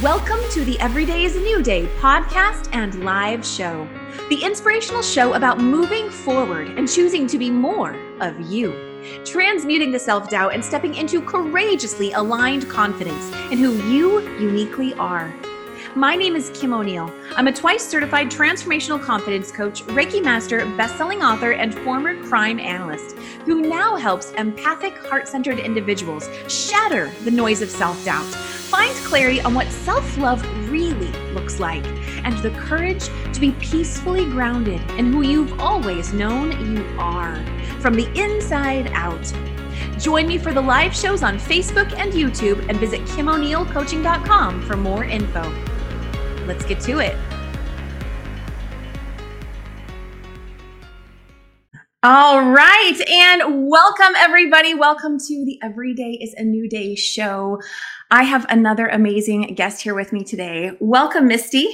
Welcome to the Everyday is a New Day podcast and live show, the inspirational show about moving forward and choosing to be more of you, transmuting the self doubt and stepping into courageously aligned confidence in who you uniquely are. My name is Kim O'Neill. I'm a twice certified transformational confidence coach, Reiki master, best-selling author, and former crime analyst who now helps empathic, heart-centered individuals shatter the noise of self-doubt, find clarity on what self-love really looks like, and the courage to be peacefully grounded in who you've always known you are, from the inside out. Join me for the live shows on Facebook and YouTube and visit KimO'NeillCoaching.com for more info let's get to it. All right. And welcome, everybody. Welcome to the Everyday is a New Day show. I have another amazing guest here with me today. Welcome, Misty.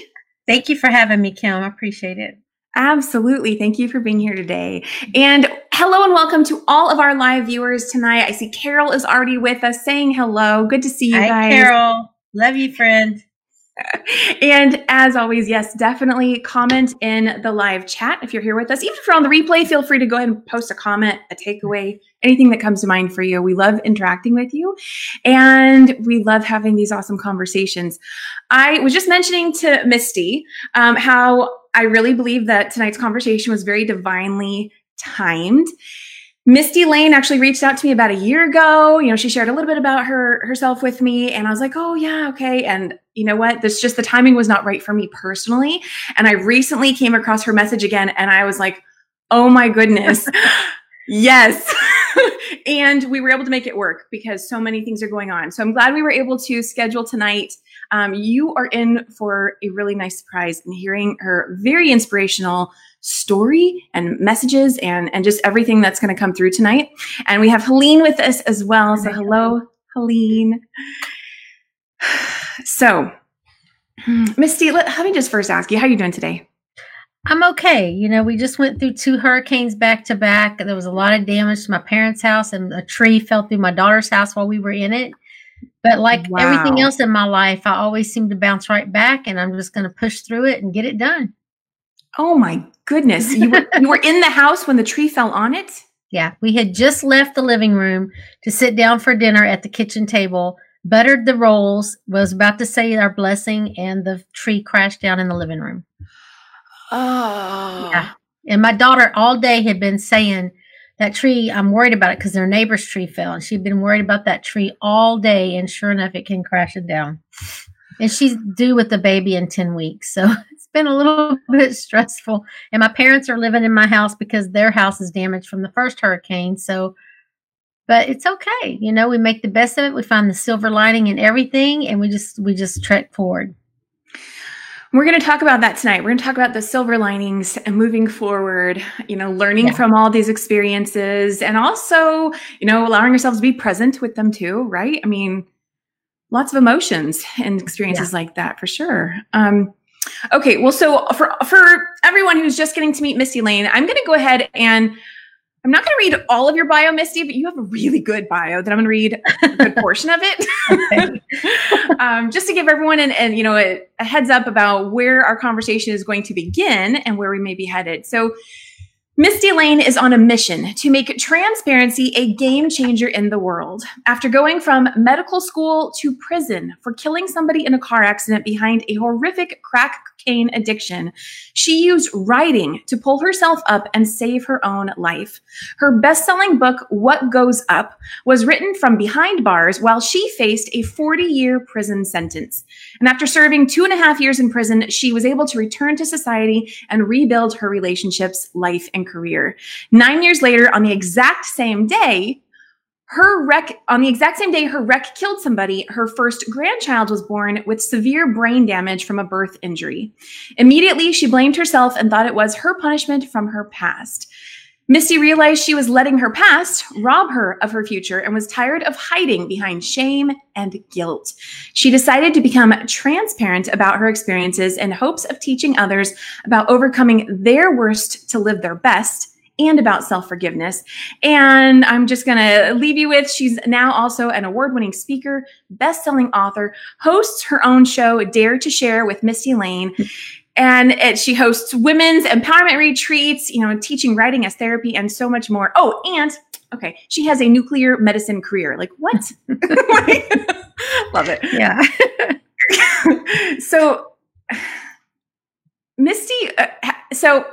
Thank you for having me, Kim. I appreciate it. Absolutely. Thank you for being here today. And hello and welcome to all of our live viewers tonight. I see Carol is already with us saying hello. Good to see you Hi, guys. Carol. Love you, friend and as always, yes, definitely comment in the live chat if you're here with us. Even if you're on the replay, feel free to go ahead and post a comment, a takeaway, anything that comes to mind for you. We love interacting with you and we love having these awesome conversations. I was just mentioning to Misty um, how I really believe that tonight's conversation was very divinely timed. Misty Lane actually reached out to me about a year ago. You know, she shared a little bit about her herself with me, and I was like, "Oh yeah, okay." And you know what? This just the timing was not right for me personally. And I recently came across her message again, and I was like, "Oh my goodness, yes!" and we were able to make it work because so many things are going on. So I'm glad we were able to schedule tonight. Um, you are in for a really nice surprise and hearing her very inspirational story and messages and and just everything that's going to come through tonight. And we have Helene with us as well. So hello, Helene. So, hmm, Misty, let, let me just first ask you, how are you doing today? I'm okay. You know, we just went through two hurricanes back to back. There was a lot of damage to my parents' house, and a tree fell through my daughter's house while we were in it. But like wow. everything else in my life, I always seem to bounce right back, and I'm just going to push through it and get it done. Oh my goodness. You were, you were in the house when the tree fell on it? Yeah. We had just left the living room to sit down for dinner at the kitchen table, buttered the rolls, was about to say our blessing, and the tree crashed down in the living room. Oh. Yeah. And my daughter all day had been saying, that tree, I'm worried about it because their neighbor's tree fell. And she'd been worried about that tree all day. And sure enough, it came crashing down. And she's due with the baby in 10 weeks. So been a little bit stressful. And my parents are living in my house because their house is damaged from the first hurricane. So, but it's okay. You know, we make the best of it. We find the silver lining in everything and we just, we just trek forward. We're going to talk about that tonight. We're going to talk about the silver linings and moving forward, you know, learning yeah. from all these experiences and also, you know, allowing ourselves to be present with them too, right? I mean, lots of emotions and experiences yeah. like that for sure. Um, Okay, well, so for for everyone who's just getting to meet Misty Lane, I'm going to go ahead and I'm not going to read all of your bio, Misty, but you have a really good bio that I'm going to read a good portion of it, um, just to give everyone an, an you know a, a heads up about where our conversation is going to begin and where we may be headed. So. Misty Lane is on a mission to make transparency a game changer in the world. After going from medical school to prison for killing somebody in a car accident behind a horrific crack cocaine addiction, she used writing to pull herself up and save her own life. Her best selling book, What Goes Up, was written from behind bars while she faced a 40 year prison sentence. And after serving two and a half years in prison, she was able to return to society and rebuild her relationships, life, and career. Nine years later, on the exact same day, her wreck on the exact same day her wreck killed somebody her first grandchild was born with severe brain damage from a birth injury immediately she blamed herself and thought it was her punishment from her past misty realized she was letting her past rob her of her future and was tired of hiding behind shame and guilt she decided to become transparent about her experiences in hopes of teaching others about overcoming their worst to live their best and about self forgiveness. And I'm just going to leave you with she's now also an award winning speaker, best selling author, hosts her own show, Dare to Share with Misty Lane. And it, she hosts women's empowerment retreats, you know, teaching writing as therapy and so much more. Oh, and okay, she has a nuclear medicine career. Like, what? Love it. Yeah. so, Misty, uh, so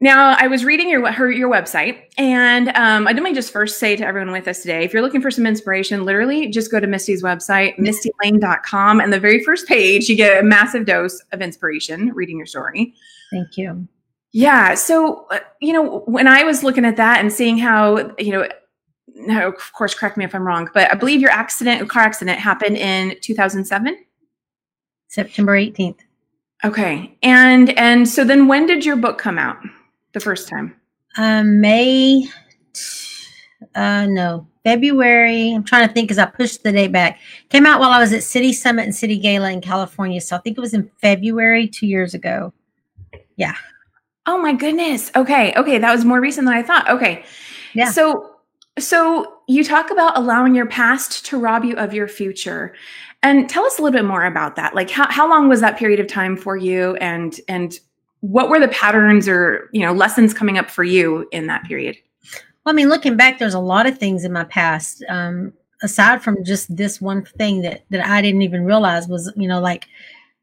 now, I was reading your her your website, and um, I let me just first say to everyone with us today: if you're looking for some inspiration, literally just go to Misty's website, mistylane.com, and the very first page, you get a massive dose of inspiration reading your story. Thank you. Yeah. So, uh, you know, when I was looking at that and seeing how, you know, now, of course, correct me if I'm wrong, but I believe your accident, car accident, happened in 2007, September 18th. Okay, and and so then when did your book come out? The first time? Um, May, uh, no, February. I'm trying to think because I pushed the date back. Came out while I was at City Summit and City Gala in California. So I think it was in February two years ago. Yeah. Oh my goodness. Okay. Okay. That was more recent than I thought. Okay. Yeah. So, so you talk about allowing your past to rob you of your future. And tell us a little bit more about that. Like how, how long was that period of time for you and and what were the patterns or you know lessons coming up for you in that period? Well i mean looking back there's a lot of things in my past um, aside from just this one thing that that i didn't even realize was you know like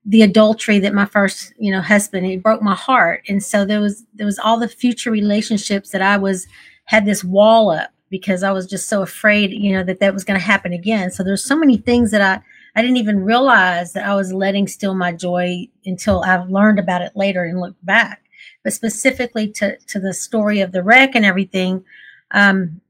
the adultery that my first you know husband it broke my heart. And so there was there was all the future relationships that i was had this wall up because i was just so afraid you know that that was going to happen again. So there's so many things that i I didn't even realize that I was letting steal my joy until I've learned about it later and looked back. But specifically to, to the story of the wreck and everything, um,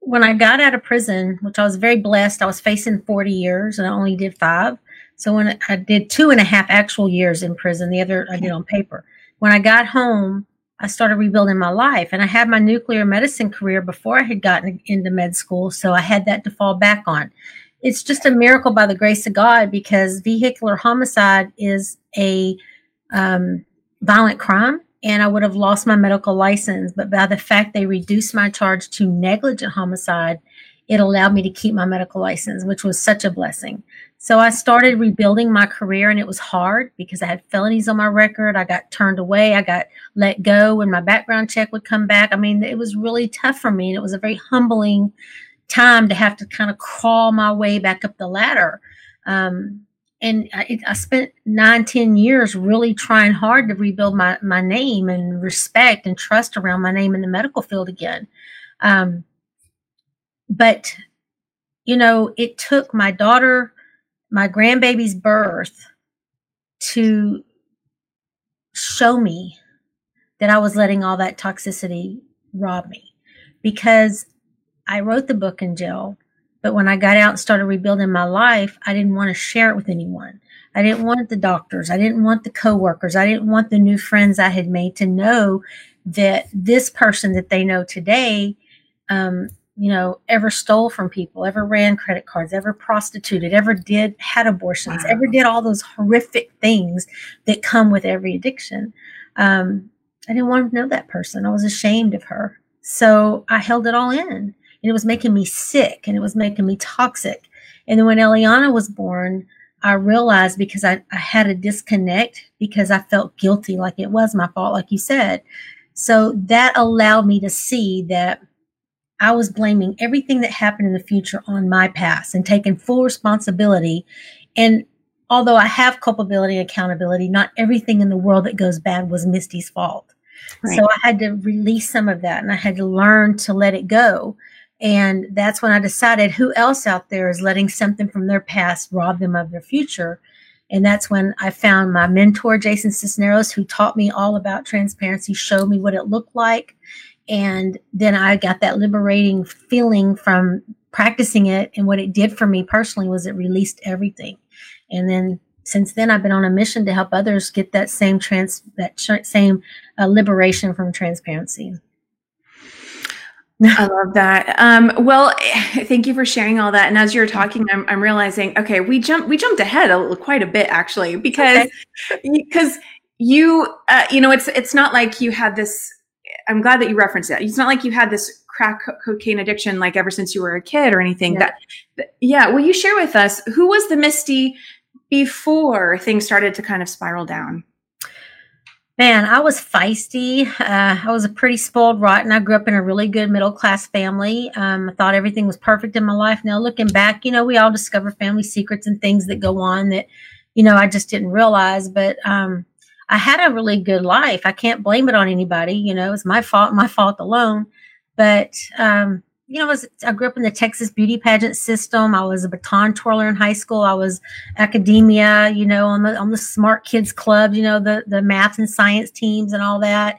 when I got out of prison, which I was very blessed, I was facing 40 years and I only did five. So when I did two and a half actual years in prison, the other I did on paper. When I got home, I started rebuilding my life and I had my nuclear medicine career before I had gotten into med school. So I had that to fall back on it's just a miracle by the grace of God because vehicular homicide is a um, violent crime and I would have lost my medical license. But by the fact they reduced my charge to negligent homicide, it allowed me to keep my medical license, which was such a blessing. So I started rebuilding my career and it was hard because I had felonies on my record. I got turned away. I got let go when my background check would come back. I mean, it was really tough for me and it was a very humbling time to have to kind of crawl my way back up the ladder. Um, and I, I, spent nine, ten years really trying hard to rebuild my, my name and respect and trust around my name in the medical field again. Um, but, you know, it took my daughter, my grandbaby's birth to show me that I was letting all that toxicity rob me because I wrote the book in jail, but when I got out and started rebuilding my life, I didn't want to share it with anyone. I didn't want the doctors. I didn't want the coworkers. I didn't want the new friends I had made to know that this person that they know today, um, you know, ever stole from people, ever ran credit cards, ever prostituted, ever did had abortions, wow. ever did all those horrific things that come with every addiction. Um, I didn't want to know that person. I was ashamed of her. So I held it all in and it was making me sick and it was making me toxic. And then when Eliana was born, I realized because I, I had a disconnect because I felt guilty, like it was my fault, like you said. So that allowed me to see that I was blaming everything that happened in the future on my past and taking full responsibility. And although I have culpability and accountability, not everything in the world that goes bad was Misty's fault. Right. So I had to release some of that and I had to learn to let it go. And that's when I decided who else out there is letting something from their past rob them of their future. And that's when I found my mentor, Jason Cisneros, who taught me all about transparency, showed me what it looked like. And then I got that liberating feeling from practicing it. And what it did for me personally was it released everything. And then since then, I've been on a mission to help others get that same trans, that same uh, liberation from transparency. I love that. Um, well, thank you for sharing all that. And as you're talking, I'm, I'm realizing, okay, we jumped, we jumped ahead a, quite a bit actually, because, okay. because you, uh, you know, it's, it's not like you had this I'm glad that you referenced that. It's not like you had this crack cocaine addiction like ever since you were a kid or anything. Yeah. That, yeah. Will you share with us who was the Misty before things started to kind of spiral down? Man, I was feisty. Uh, I was a pretty spoiled rotten. I grew up in a really good middle class family. Um, I thought everything was perfect in my life. Now, looking back, you know, we all discover family secrets and things that go on that, you know, I just didn't realize. But um, I had a really good life. I can't blame it on anybody. You know, it's my fault, my fault alone. But um, you know, I, was, I grew up in the Texas beauty pageant system. I was a baton twirler in high school. I was academia, you know, on the on the smart kids club, you know, the the math and science teams and all that.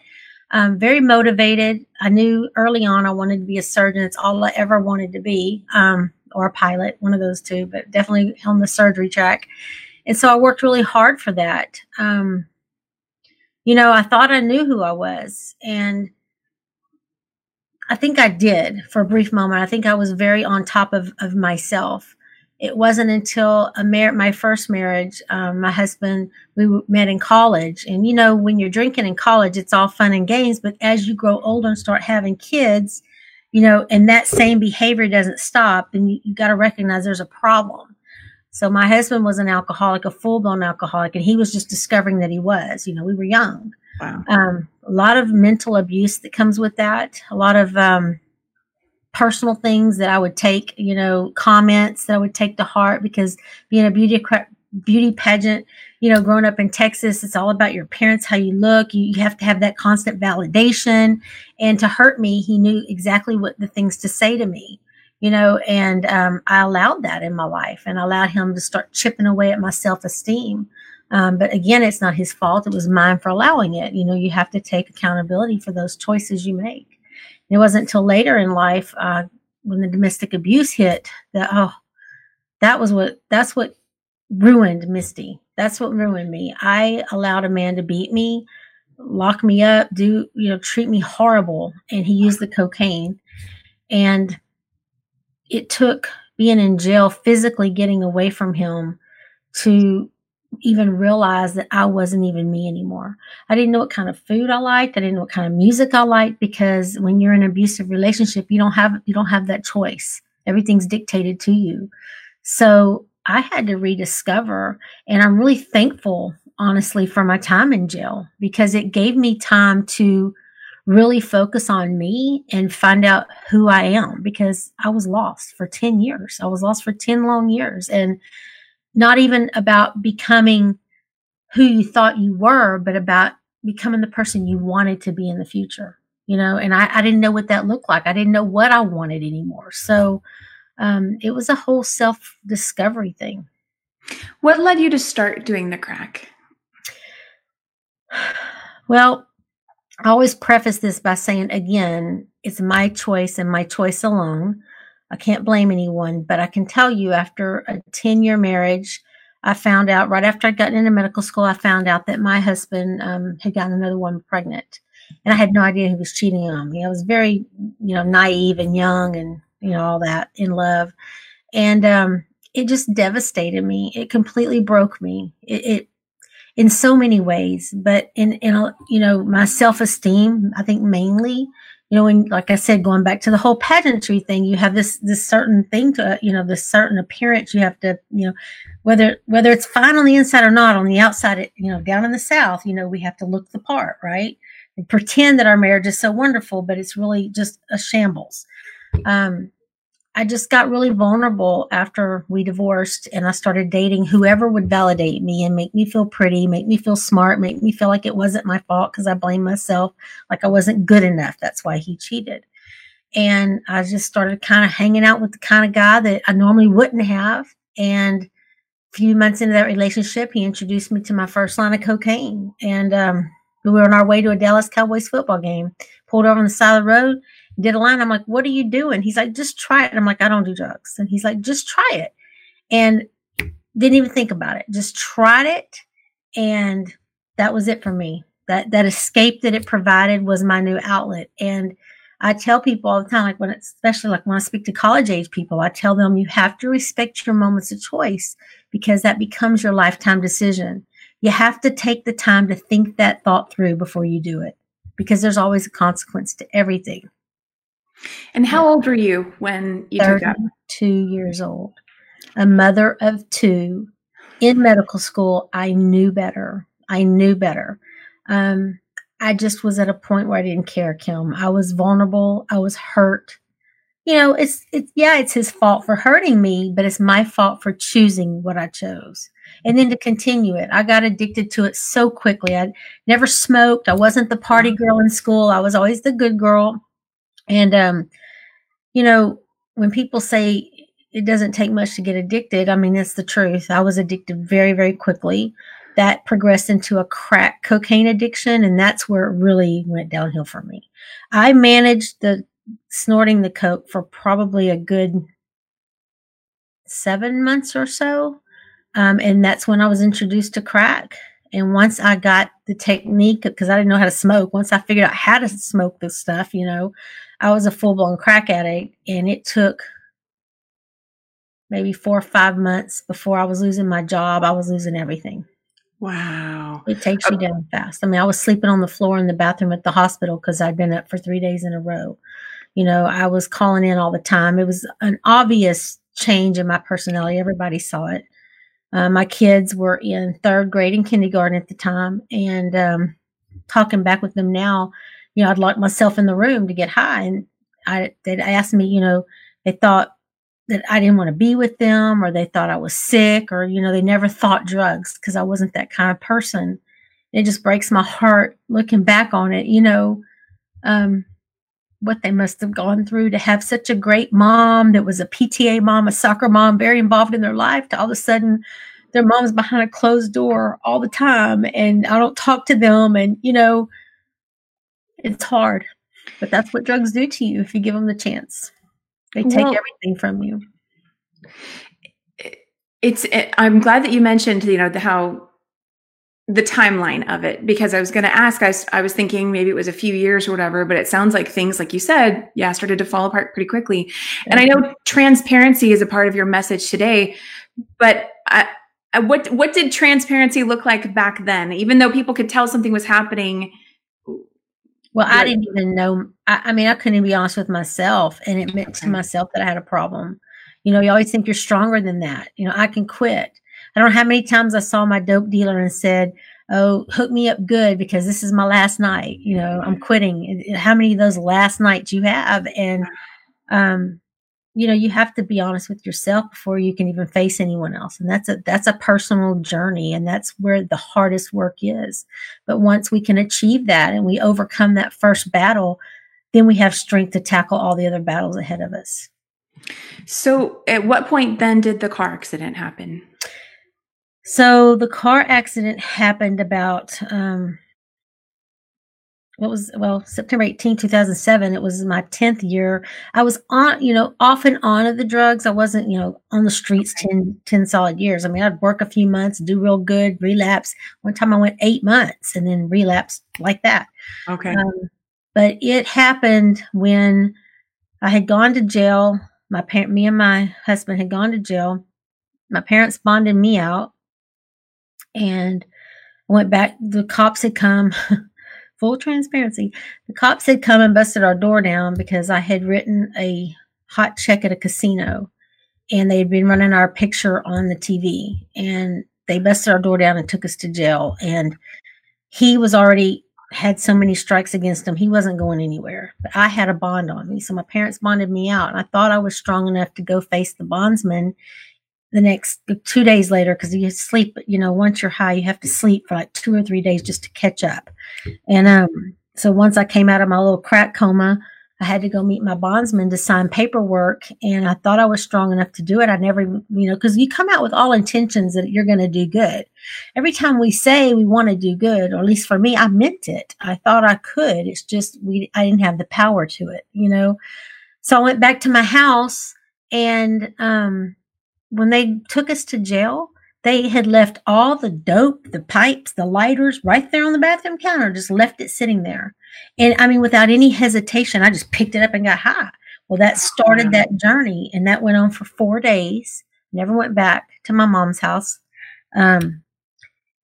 Um, very motivated. I knew early on I wanted to be a surgeon. It's all I ever wanted to be, um, or a pilot, one of those two, but definitely on the surgery track. And so I worked really hard for that. Um, you know, I thought I knew who I was, and I think I did for a brief moment. I think I was very on top of, of myself. It wasn't until a mar- my first marriage, um, my husband, we met in college. And you know, when you're drinking in college, it's all fun and games. But as you grow older and start having kids, you know, and that same behavior doesn't stop, then you, you got to recognize there's a problem. So my husband was an alcoholic, a full blown alcoholic, and he was just discovering that he was. You know, we were young. Wow. Um, a lot of mental abuse that comes with that. A lot of um, personal things that I would take, you know, comments that I would take to heart because being a beauty beauty pageant, you know, growing up in Texas, it's all about your appearance, how you look. You, you have to have that constant validation. And to hurt me, he knew exactly what the things to say to me you know, and um, I allowed that in my life and allowed him to start chipping away at my self esteem. Um, but again, it's not his fault. It was mine for allowing it. You know, you have to take accountability for those choices you make. And it wasn't until later in life, uh, when the domestic abuse hit, that oh, that was what that's what ruined Misty. That's what ruined me. I allowed a man to beat me, lock me up, do you know, treat me horrible, and he used the cocaine. And it took being in jail, physically getting away from him, to even realize that I wasn't even me anymore. I didn't know what kind of food I liked. I didn't know what kind of music I liked because when you're in an abusive relationship, you don't have you don't have that choice. Everything's dictated to you. So I had to rediscover, and I'm really thankful, honestly, for my time in jail because it gave me time to really focus on me and find out who I am because I was lost for 10 years. I was lost for 10 long years. And not even about becoming who you thought you were, but about becoming the person you wanted to be in the future. You know, and I, I didn't know what that looked like. I didn't know what I wanted anymore. So um, it was a whole self discovery thing. What led you to start doing the crack? Well, I always preface this by saying again, it's my choice and my choice alone. I can't blame anyone, but I can tell you after a 10 year marriage, I found out right after I'd gotten into medical school, I found out that my husband um, had gotten another woman pregnant. And I had no idea he was cheating on me. I was very, you know, naive and young and, you know, all that in love. And um, it just devastated me. It completely broke me. It, it in so many ways, but in, in, you know, my self esteem, I think mainly you know, when, like I said, going back to the whole pageantry thing, you have this, this certain thing to, you know, this certain appearance you have to, you know, whether, whether it's fine on the inside or not on the outside, it, you know, down in the South, you know, we have to look the part, right? And pretend that our marriage is so wonderful, but it's really just a shambles. Um, I just got really vulnerable after we divorced and I started dating whoever would validate me and make me feel pretty, make me feel smart, make me feel like it wasn't my fault because I blamed myself, like I wasn't good enough. That's why he cheated. And I just started kind of hanging out with the kind of guy that I normally wouldn't have. And a few months into that relationship, he introduced me to my first line of cocaine. And um, we were on our way to a Dallas Cowboys football game, pulled over on the side of the road did a line. I'm like, what are you doing? He's like, just try it. And I'm like, I don't do drugs. And he's like, just try it. And didn't even think about it. Just tried it. And that was it for me. That that escape that it provided was my new outlet. And I tell people all the time, like when especially like when I speak to college age people, I tell them you have to respect your moments of choice because that becomes your lifetime decision. You have to take the time to think that thought through before you do it. because there's always a consequence to everything. And how old were you when you took that? Two years old. A mother of two in medical school. I knew better. I knew better. Um, I just was at a point where I didn't care, Kim. I was vulnerable. I was hurt. You know, it's it's yeah, it's his fault for hurting me, but it's my fault for choosing what I chose. And then to continue it. I got addicted to it so quickly. I never smoked. I wasn't the party girl in school. I was always the good girl. And um, you know, when people say it doesn't take much to get addicted, I mean, that's the truth. I was addicted very, very quickly. That progressed into a crack cocaine addiction and that's where it really went downhill for me. I managed the snorting the coke for probably a good seven months or so um, and that's when i was introduced to crack. And once i got the technique because i didn't know how to smoke once i figured out how to smoke this stuff you know i was a full-blown crack addict and it took maybe four or five months before i was losing my job i was losing everything Wow. It takes you down fast. I mean, I was sleeping on the floor in the bathroom at the hospital because I'd been up for three days in a row. You know, I was calling in all the time. It was an obvious change in my personality. Everybody saw it. Uh, my kids were in third grade and kindergarten at the time. And um, talking back with them now, you know, I'd lock myself in the room to get high. And I, they'd ask me, you know, they thought, that I didn't want to be with them or they thought I was sick or, you know, they never thought drugs because I wasn't that kind of person. It just breaks my heart looking back on it, you know, um, what they must have gone through to have such a great mom that was a PTA mom, a soccer mom, very involved in their life to all of a sudden their mom's behind a closed door all the time and I don't talk to them and, you know, it's hard. But that's what drugs do to you if you give them the chance. They take well, everything from you. It's. It, I'm glad that you mentioned, you know, the how the timeline of it because I was going to ask. I was, I was thinking maybe it was a few years or whatever, but it sounds like things, like you said, yeah, started to fall apart pretty quickly. And I know transparency is a part of your message today, but I, what what did transparency look like back then? Even though people could tell something was happening, well, I didn't even know. I, I, mean, I couldn't even be honest with myself and admit okay. to myself that I had a problem. You know, you always think you're stronger than that. You know, I can quit. I don't know how many times I saw my dope dealer and said, Oh, hook me up good because this is my last night. You know, I'm quitting. How many of those last nights you have? And, um, you know you have to be honest with yourself before you can even face anyone else. And that's a that's a personal journey and that's where the hardest work is. But once we can achieve that and we overcome that first battle then we have strength to tackle all the other battles ahead of us. So at what point then did the car accident happen? So the car accident happened about um, what was well september 18 2007 it was my 10th year. I was on you know off and on of the drugs. I wasn't you know on the streets 10 10 solid years. I mean i'd work a few months do real good relapse. One time i went eight months and then relapsed like that. Okay. Um, but it happened when i had gone to jail. My parent me and my husband had gone to jail. My parents bonded me out and went back. The cops had come full transparency, the cops had come and busted our door down because I had written a hot check at a casino and they had been running our picture on the TV and they busted our door down and took us to jail. And he was already had so many strikes against him, he wasn't going anywhere. But I had a bond on me. So my parents bonded me out. And I thought I was strong enough to go face the bondsman the next two days later because you sleep you know once you're high you have to sleep for like two or three days just to catch up. And um so once i came out of my little crack coma i had to go meet my bondsman to sign paperwork and i thought i was strong enough to do it. I never you know because you come out with all intentions that you're going to do good. Every time we say we want to do good or at least for me i meant it. I thought i could. It's just we i didn't have the power to it you know? So i went back to my house and um when they took us to jail, they had left all the dope, the pipes, the lighters right there on the bathroom counter, just left it sitting there. And I mean, without any hesitation, I just picked it up and got high. Well, that started that journey, and that went on for four days. Never went back to my mom's house. Um,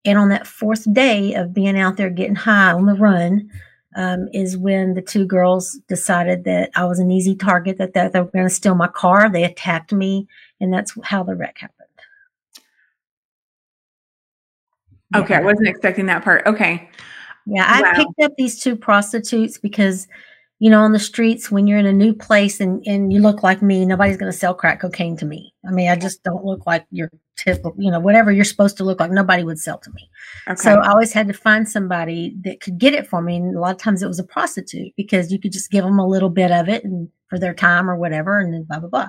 and on that fourth day of being out there getting high on the run, um, is when the two girls decided that I was an easy target, that, that they were going to steal my car. They attacked me, and that's how the wreck happened. Okay, yeah. I wasn't expecting that part. Okay. Yeah, I wow. picked up these two prostitutes because you know, on the streets when you're in a new place and, and you look like me, nobody's going to sell crack cocaine to me. I mean, I just don't look like your typical, you know, whatever you're supposed to look like, nobody would sell to me. Okay. So I always had to find somebody that could get it for me. And a lot of times it was a prostitute because you could just give them a little bit of it and for their time or whatever and then blah, blah, blah.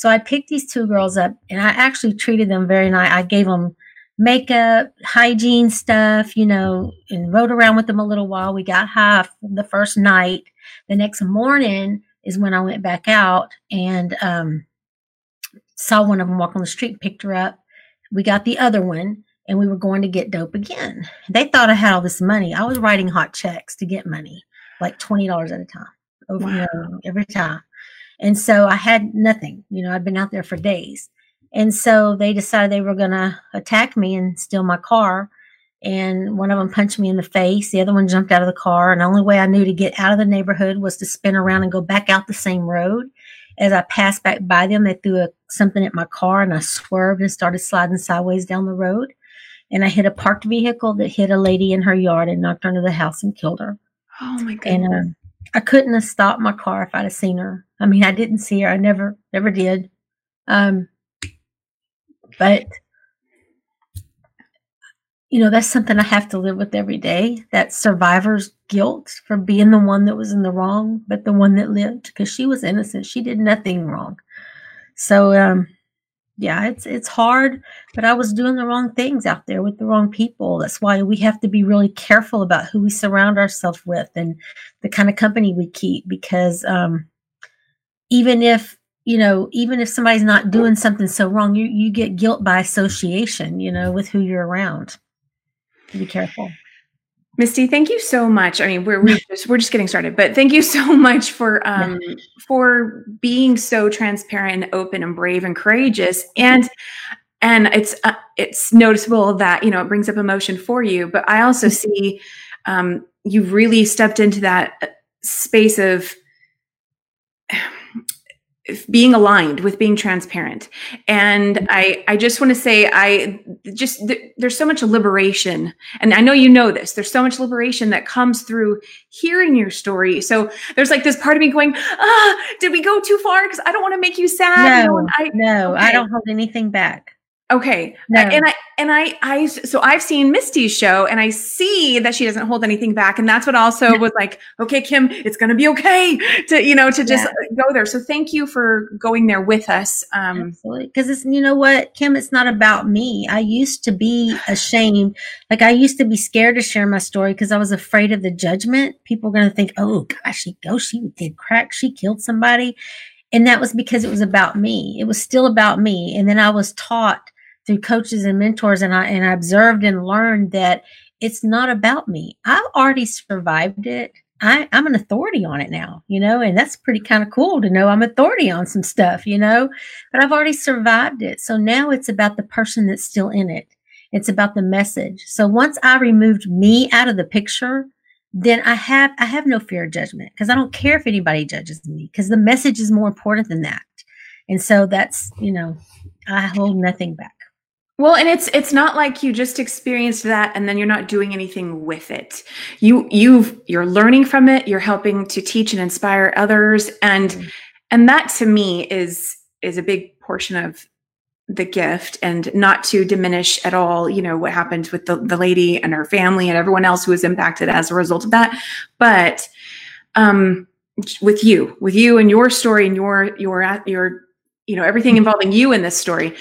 So I picked these two girls up and I actually treated them very nice. I gave them makeup, hygiene stuff, you know, and rode around with them a little while. We got high the first night the next morning is when I went back out and um, saw one of them walk on the street, picked her up. We got the other one and we were going to get dope again. They thought I had all this money. I was writing hot checks to get money, like $20 at a time, over wow. every time. And so I had nothing. You know, I'd been out there for days. And so they decided they were going to attack me and steal my car and one of them punched me in the face. The other one jumped out of the car. And the only way I knew to get out of the neighborhood was to spin around and go back out the same road. As I passed back by them, they threw a, something at my car and I swerved and started sliding sideways down the road. And I hit a parked vehicle that hit a lady in her yard and knocked her into the house and killed her. Oh my goodness. And uh, I couldn't have stopped my car if I'd have seen her. I mean, I didn't see her. I never, never did. Um, but you know, that's something I have to live with every day. That survivor's guilt for being the one that was in the wrong, but the one that lived because she was innocent. She did nothing wrong. So, um, yeah, it's it's hard, but I was doing the wrong things out there with the wrong people. That's why we have to be really careful about who we surround ourselves with and the kind of company we keep because um, even if you know, even if somebody's not doing something so wrong, you you get guilt by association, you know, with who you're around be careful. Misty, thank you so much. I mean, we're we're just, we're just getting started, but thank you so much for um, for being so transparent and open and brave and courageous. And and it's uh, it's noticeable that you know it brings up emotion for you, but I also mm-hmm. see um, you've really stepped into that uh, space of being aligned with being transparent. And mm-hmm. i i just want to say i just th- there's so much liberation. And i know you know this there's so much liberation that comes through hearing your story. So there's like this part of me going ah did we go too far? Because i don't want to make you sad no, you I, no okay. i don't hold anything back Okay. No. And I and I I so I've seen Misty's show and I see that she doesn't hold anything back and that's what also was like, okay, Kim, it's going to be okay to you know to just yeah. go there. So thank you for going there with us. Um Absolutely. Cuz it's you know what, Kim, it's not about me. I used to be ashamed. Like I used to be scared to share my story because I was afraid of the judgment. People were going to think, "Oh, gosh, she go she did crack, she killed somebody." And that was because it was about me. It was still about me. And then I was taught through coaches and mentors and I and I observed and learned that it's not about me. I've already survived it. I, I'm an authority on it now, you know, and that's pretty kind of cool to know I'm authority on some stuff, you know, but I've already survived it. So now it's about the person that's still in it. It's about the message. So once I removed me out of the picture, then I have I have no fear of judgment because I don't care if anybody judges me because the message is more important than that. And so that's, you know, I hold nothing back. Well, and it's it's not like you just experienced that and then you're not doing anything with it. You you've you're learning from it, you're helping to teach and inspire others and mm-hmm. and that to me is is a big portion of the gift and not to diminish at all, you know, what happened with the, the lady and her family and everyone else who was impacted as a result of that. But um with you, with you and your story and your your your you know everything involving you in this story.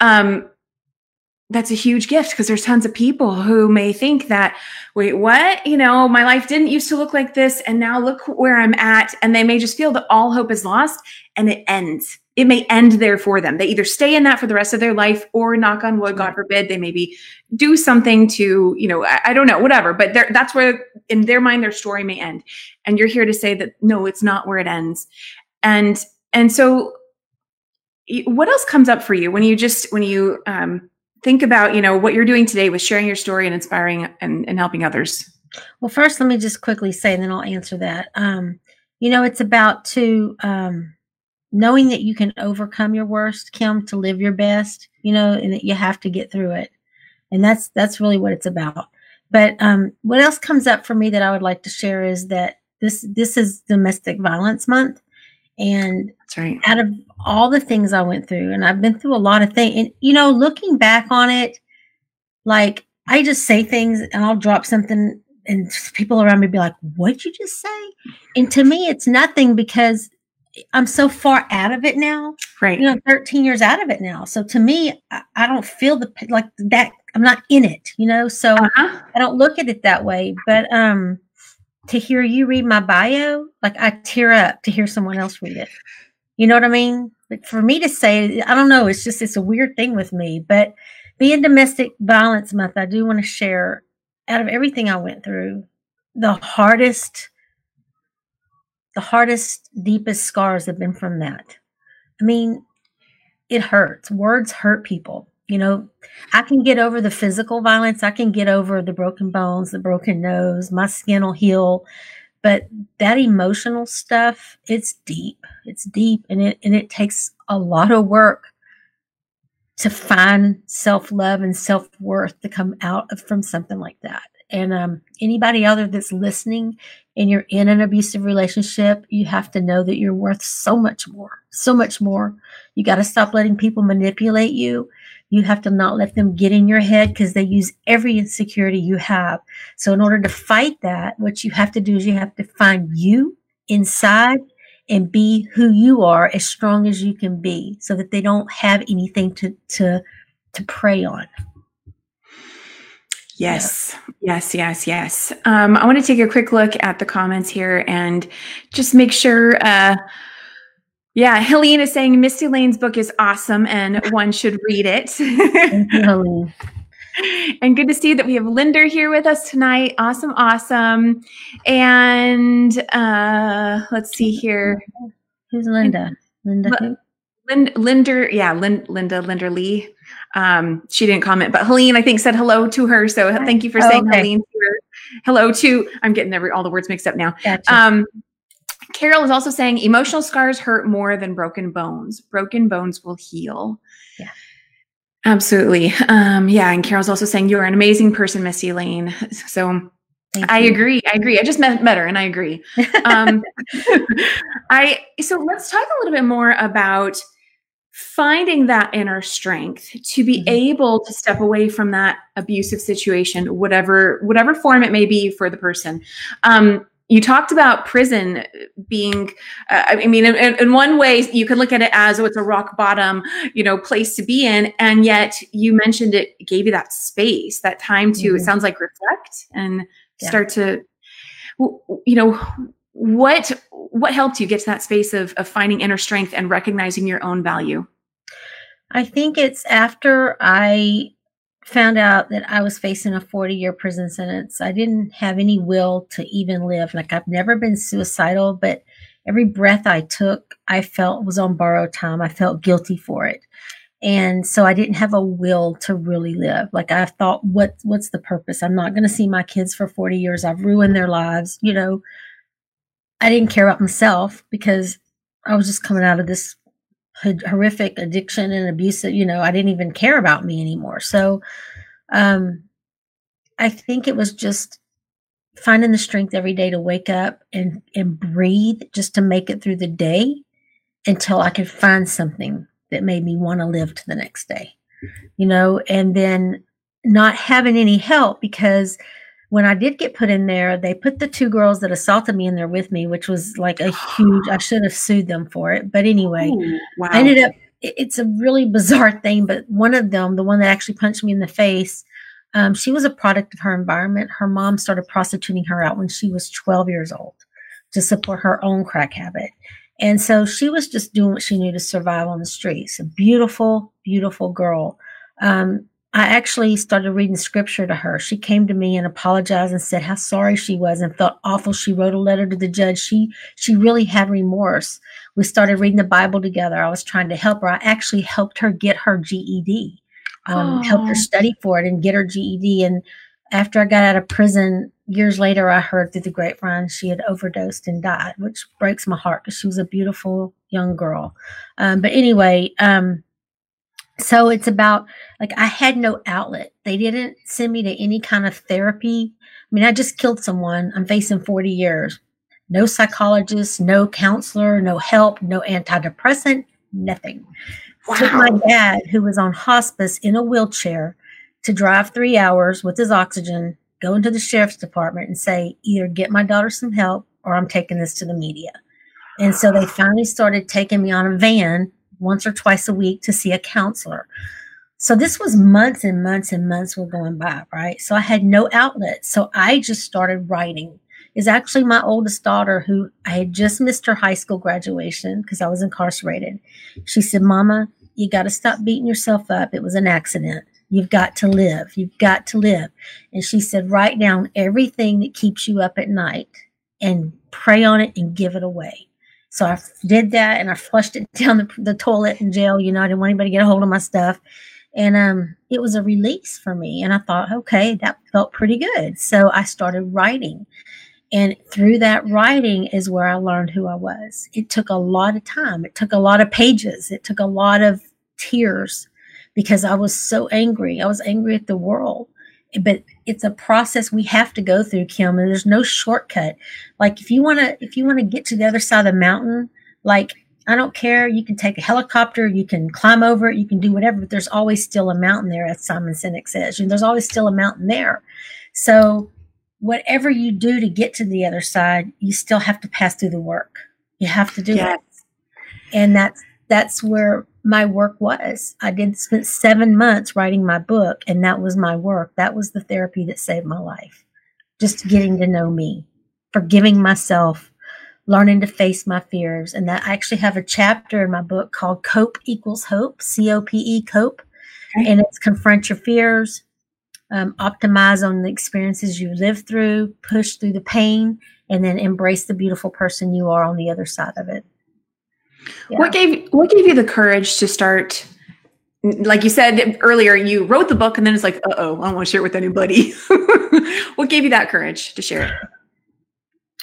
Um that's a huge gift because there's tons of people who may think that wait what? You know my life didn't used to look like this and now look where i'm at and they may just feel that all hope is lost and it ends. It may end there for them. They either stay in that for the rest of their life or knock on wood god forbid they maybe do something to you know i, I don't know whatever but that's where in their mind their story may end. And you're here to say that no it's not where it ends. And and so what else comes up for you when you just when you um think about you know what you're doing today with sharing your story and inspiring and, and helping others Well, first, let me just quickly say, and then I'll answer that. Um, you know, it's about to um, knowing that you can overcome your worst, Kim, to live your best. You know, and that you have to get through it, and that's that's really what it's about. But um, what else comes up for me that I would like to share is that this this is Domestic Violence Month, and that's right. Out of all the things I went through, and I've been through a lot of things, and you know, looking back on it, like I just say things and I'll drop something and people around me be like, What'd you just say? And to me, it's nothing because I'm so far out of it now. Right. You know, 13 years out of it now. So to me, I, I don't feel the like that. I'm not in it, you know, so uh-huh. I don't look at it that way. But um to hear you read my bio, like I tear up to hear someone else read it. You know what I mean? But for me to say, I don't know, it's just it's a weird thing with me. But being domestic violence month, I do want to share out of everything I went through, the hardest, the hardest, deepest scars have been from that. I mean, it hurts. Words hurt people. You know, I can get over the physical violence. I can get over the broken bones, the broken nose. My skin will heal. But that emotional stuff, it's deep. It's deep and it and it takes a lot of work to find self love and self worth to come out of, from something like that. And um, anybody there that's listening and you're in an abusive relationship, you have to know that you're worth so much more, so much more. You got to stop letting people manipulate you. You have to not let them get in your head because they use every insecurity you have. So, in order to fight that, what you have to do is you have to find you inside and be who you are as strong as you can be so that they don't have anything to to to prey on. Yes. Yes yes yes. Um, i want to take a quick look at the comments here and just make sure uh, yeah helene is saying misty lane's book is awesome and one should read it you, Helene and good to see that we have Linda here with us tonight. Awesome, awesome. And uh, let's see here. Who's Linda? Linda. Linda, Linda, yeah, Linda, Linda, Linda Lee. Um, she didn't comment, but Helene, I think, said hello to her. So thank you for oh, saying okay. Helene. Hello to. I'm getting every all the words mixed up now. Gotcha. Um, Carol is also saying emotional scars hurt more than broken bones. Broken bones will heal. Yeah. Absolutely. Um, yeah. And Carol's also saying you're an amazing person, Misty Lane. So I agree. I agree. I just met, met her and I agree. Um, I, so let's talk a little bit more about finding that inner strength to be mm-hmm. able to step away from that abusive situation, whatever, whatever form it may be for the person. Um, you talked about prison being uh, i mean in, in, one way you could look at it as oh it's a rock bottom you know place to be in and yet you mentioned it gave you that space that time to mm-hmm. it sounds like reflect and yeah. start to you know what what helped you get to that space of, of finding inner strength and recognizing your own value i think it's after i found out that I was facing a 40 year prison sentence. I didn't have any will to even live. Like I've never been suicidal, but every breath I took, I felt was on borrowed time. I felt guilty for it. And so I didn't have a will to really live. Like I thought, what what's the purpose? I'm not going to see my kids for 40 years. I've ruined their lives. You know, I didn't care about myself because I was just coming out of this horrific addiction and abuse that you know i didn't even care about me anymore. So um i think it was just finding the strength every day to wake up and and breathe just to make it through the day until i could find something that made me want to live to the next day you know? And then not having any help because when I did get put in there, they put the two girls that assaulted me in there with me, which was like a huge, I should have sued them for it. But anyway, Ooh, wow. I ended up, it's a really bizarre thing, but one of them, the one that actually punched me in the face, um, she was a product of her environment. Her mom started prostituting her out when she was 12 years old to support her own crack habit. And so she was just doing what she knew to survive on the streets. A beautiful, beautiful girl. Um, I actually started reading scripture to her. She came to me and apologized and said how sorry she was and felt awful. She wrote a letter to the judge. She she really had remorse. We started reading the Bible together. I was trying to help her. I actually helped her get her GED. Um, helped her study for it and get her GED. And after I got out of prison, years later, I heard through the grapevine she had overdosed and died, which breaks my heart because she was a beautiful young girl. Um, but anyway, um, so it's about like I had no outlet. They didn't send me to any kind of therapy. I mean, I just killed someone. I'm facing 40 years. No psychologist, no counselor, no help, no antidepressant, nothing. Wow. Took my dad, who was on hospice in a wheelchair, to drive three hours with his oxygen, go into the sheriff's department and say, either get my daughter some help or I'm taking this to the media. And so they finally started taking me on a van once or twice a week to see a counselor. So this was months and months and months were going by, right? So I had no outlet. So I just started writing. Is actually my oldest daughter who I had just missed her high school graduation because I was incarcerated. She said, Mama, you got to stop beating yourself up. It was an accident. You've got to live. You've got to live. And she said, write down everything that keeps you up at night and pray on it and give it away. So I did that and I flushed it down the, the toilet in jail. You know, I didn't want anybody to get a hold of my stuff. And um, it was a release for me. And I thought, okay, that felt pretty good. So I started writing. And through that writing is where I learned who I was. It took a lot of time. It took a lot of pages. It took a lot of tears because I was so angry. I was angry at the world but it's a process we have to go through kim and there's no shortcut. Like if you want to if you want to get to the other side of the mountain like i don't care you can take a helicopter you can climb over it you can do whatever but there's always still a mountain there as simon sinek says. And there's always still a mountain there. So whatever you do to get to the other side you still have to pass through the work. You have to do yes. and that's that's where my work was. I did spent seven months writing my book, and that was my work. That was the therapy that saved my life. Just getting to know me, forgiving myself, learning to face my fears. And that I actually have a chapter in my book called Cope Equals Hope, C O P E, Cope. Okay. And it's confront your fears, um, optimize on the experiences you live through, push through the pain, and then embrace the beautiful person you are on the other side of it. Yeah. What gave what gave you the courage to start? Like you said earlier, you wrote the book, and then it's like, uh oh, I don't want to share it with anybody. what gave you that courage to share it?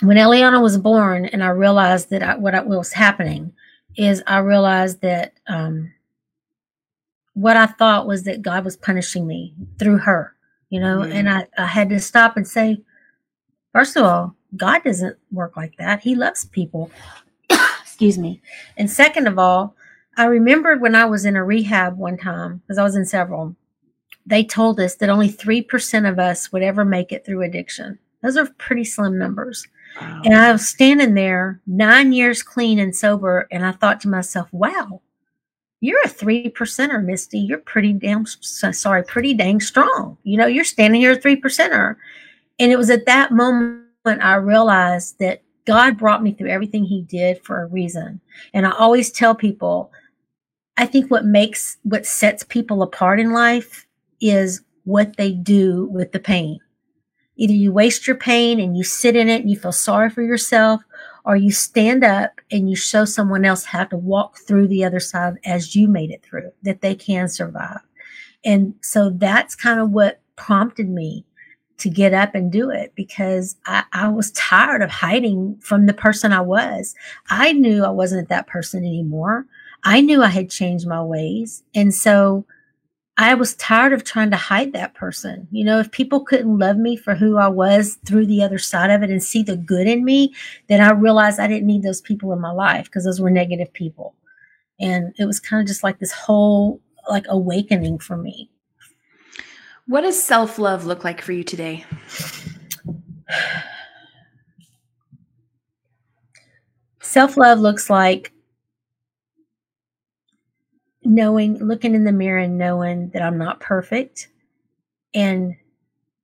When Eliana was born, and I realized that I, what, I, what was happening is I realized that um, what I thought was that God was punishing me through her, you know, mm-hmm. and I, I had to stop and say, first of all, God doesn't work like that. He loves people. Excuse me. And second of all, I remembered when I was in a rehab one time, because I was in several, they told us that only 3% of us would ever make it through addiction. Those are pretty slim numbers. Wow. And I was standing there nine years clean and sober, and I thought to myself, wow, you're a three percenter, Misty. You're pretty damn sorry, pretty dang strong. You know, you're standing here a three percenter. And it was at that moment I realized that God brought me through everything He did for a reason. And I always tell people, I think what makes, what sets people apart in life is what they do with the pain. Either you waste your pain and you sit in it and you feel sorry for yourself, or you stand up and you show someone else how to walk through the other side as you made it through, that they can survive. And so that's kind of what prompted me to get up and do it because I, I, was tired of hiding from the person I was. I knew I wasn't that person anymore. I knew I had changed my ways. And so I was tired of trying to hide that person. You know, if people couldn't love me for who I was through the other side of it and see the good in me, then I realized I didn't need those people in my life because those were negative people. And it was kind of just like this whole like awakening for me. What does self love look like for you today? Self love looks like knowing, looking in the mirror and knowing that I'm not perfect and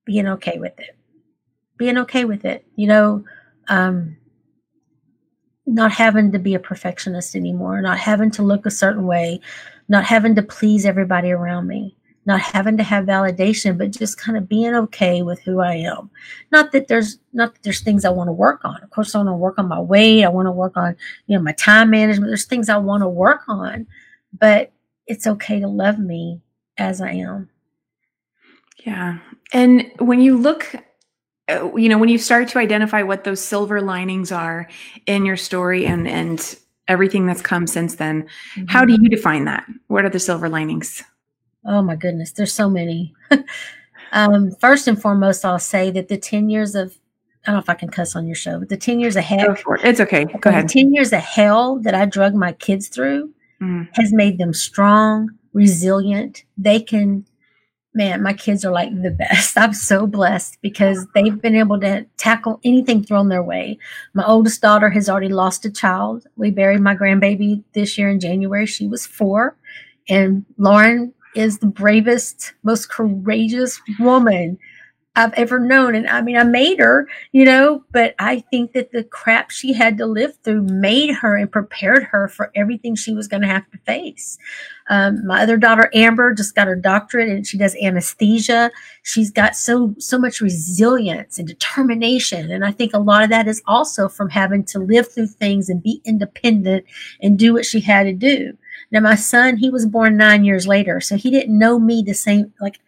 being okay with it. Being okay with it. You know, um, not having to be a perfectionist anymore, not having to look a certain way, not having to please everybody around me not having to have validation, but just kind of being okay with who I am. Not that there's not that there's things I want to work on. Of course, I want to work on my weight. I want to work on, you know, my time management. There's things I want to work on, but it's okay to love me as I am. Yeah. And when you look you know, when you start to identify what those silver linings are in your story and and everything that's come since then, mm-hmm. how do you define that? What are the silver linings? Oh my goodness, there's so many. um, first and foremost, I'll say that the 10 years of I don't know if I can cuss on your show, but the 10 years of hell. It. It's okay. Go ahead. 10 years of hell that I drug my kids through mm. has made them strong, resilient. They can man, my kids are like the best. I'm so blessed because they've been able to tackle anything thrown their way. My oldest daughter has already lost a child. We buried my grandbaby this year in January. She was four. And Lauren is the bravest, most courageous woman I've ever known. And I mean, I made her, you know, but I think that the crap she had to live through made her and prepared her for everything she was going to have to face. Um, my other daughter, Amber, just got her doctorate and she does anesthesia. She's got so, so much resilience and determination. And I think a lot of that is also from having to live through things and be independent and do what she had to do. Now, my son, he was born nine years later, so he didn't know me the same, like,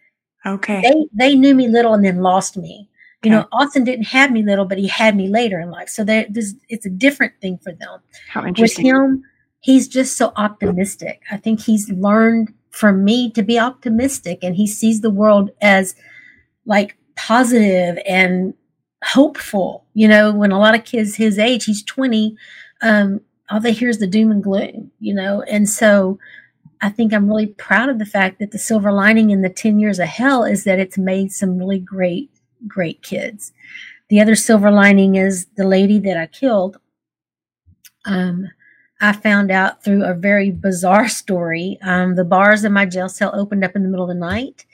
Okay. They they knew me little and then lost me. You okay. know, Austin didn't have me little, but he had me later in life. So there, this it's a different thing for them. How interesting. With him, he's just so optimistic. I think he's learned from me to be optimistic, and he sees the world as like positive and hopeful. You know, when a lot of kids his age, he's twenty, um, all they hear is the doom and gloom. You know, and so I think I'm really proud of the fact that the silver lining in the 10 years of hell is that it's made some really great, great kids. The other silver lining is the lady that I killed. Um, I found out through a very bizarre story. Um, the bars in my jail cell opened up in the middle of the night,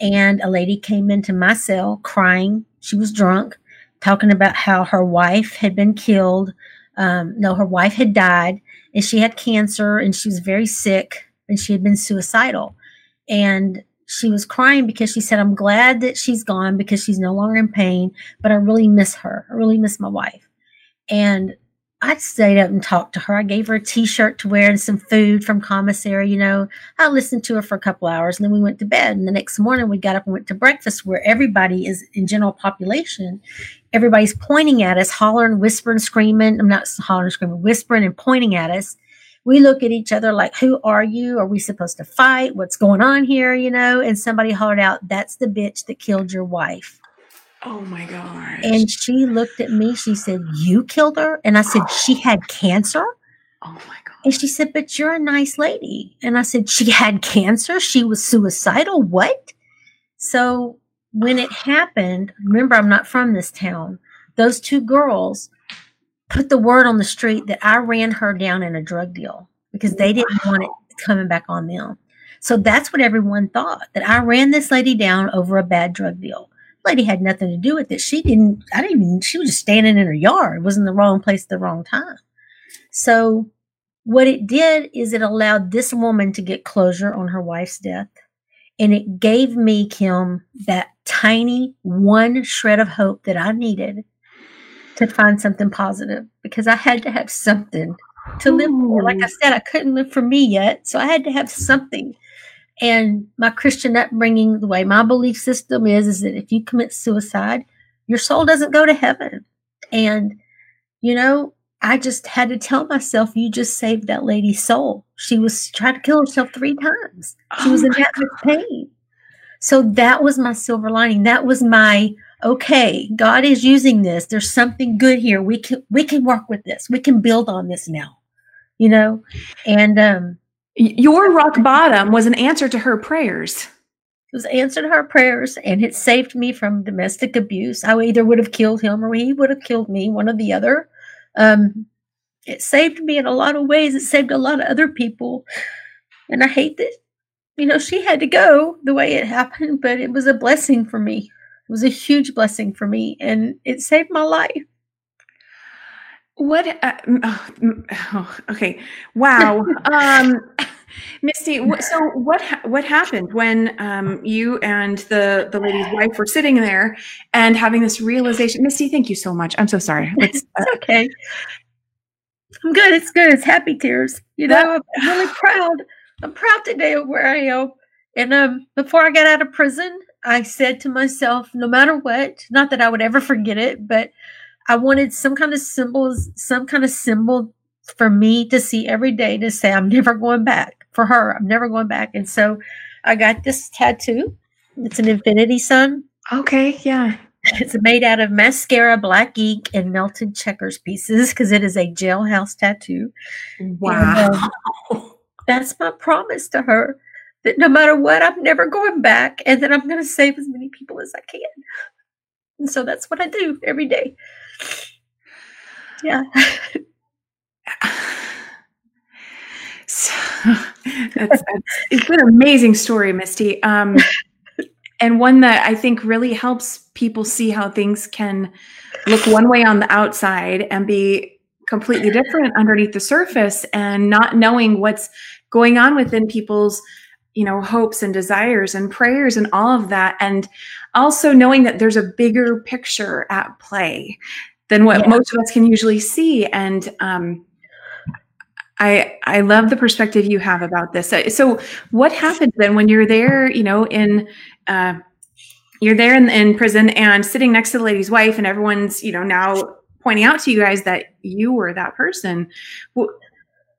and a lady came into my cell crying. She was drunk, talking about how her wife had been killed. Um, no, her wife had died, and she had cancer, and she was very sick and she had been suicidal. And she was crying because she said, I'm glad that she's gone because she's no longer in pain, but I really miss her. I really miss my wife. And I stayed up and talked to her. I gave her a t-shirt to wear and some food from commissary. You know, I listened to her for a couple hours and then we went to bed. And the next morning we got up and went to breakfast where everybody is in general population. Everybody's pointing at us, hollering, whispering, screaming. I'm not hollering, screaming, whispering and pointing at us we look at each other like, who are you? Are we supposed to fight? What's going on here? You know, and somebody hollered out, that's the bitch that killed your wife. Oh my God. And she looked at me. She said, You killed her? And I said, She had cancer. Oh my God. And she said, But you're a nice lady. And I said, She had cancer. She was suicidal. What? So when it happened, remember, I'm not from this town. Those two girls put the word on the street that I ran her down in a drug deal because they didn't want it coming back on them. So that's what everyone thought that I ran this lady down over a bad drug deal. Lady had nothing to do with it. She didn't, I didn't even, she was just standing in her yard. It was in the wrong place at the wrong time. So what it did is it allowed this woman to get closure on her wife's death. And it gave me, Kim, that tiny one shred of hope that I needed to find something positive because I had to have something to live for. Like I said, I couldn't live for me yet, so I had to have something. And my Christian upbringing, the way my belief system is, is that if you commit suicide, your soul doesn't go to heaven. And, you know, I just had to tell myself, you just saved that lady's soul. She was trying to kill herself three times. She oh was in that much pain. So that was my silver lining. That was my okay, God is using this. There's something good here. We can we can work with this. We can build on this now. You know? And um your rock bottom was an answer to her prayers. It was answered her prayers and it saved me from domestic abuse. I either would have killed him or he would have killed me, one or the other. Um it saved me in a lot of ways. It saved a lot of other people. And I hate that, you know, she had to go the way it happened, but it was a blessing for me It was a huge blessing for me and it saved my life. What? Uh, oh, okay. Wow. um, Misty, so what what happened when um, you and the the lady's wife were sitting there and having this realization? Misty, thank you so much. I'm so sorry. Uh, it's okay. I'm good. It's good. It's happy tears. You know, I'm really proud. I'm proud today of where I am. And um, before I got out of prison, I said to myself, no matter what, not that I would ever forget it, but I wanted some kind of symbols, some kind of symbol for me to see every day to say, I'm never going back for her. I'm never going back. And so I got this tattoo. It's an infinity sun. Okay. Yeah. It's made out of mascara, black ink, and melted checkers pieces because it is a jailhouse tattoo. Wow. And, um, that's my promise to her that no matter what, I'm never going back and that I'm going to save as many people as I can. And so that's what I do every day. Yeah. so, that's, that's, it's an amazing story, Misty. Um, and one that I think really helps people see how things can look one way on the outside and be completely different underneath the surface and not knowing what's going on within people's you know hopes and desires and prayers and all of that and also knowing that there's a bigger picture at play than what yeah. most of us can usually see and um, I I love the perspective you have about this. So, what happens then when you're there? You know, in uh, you're there in, in prison and sitting next to the lady's wife, and everyone's you know now pointing out to you guys that you were that person. What,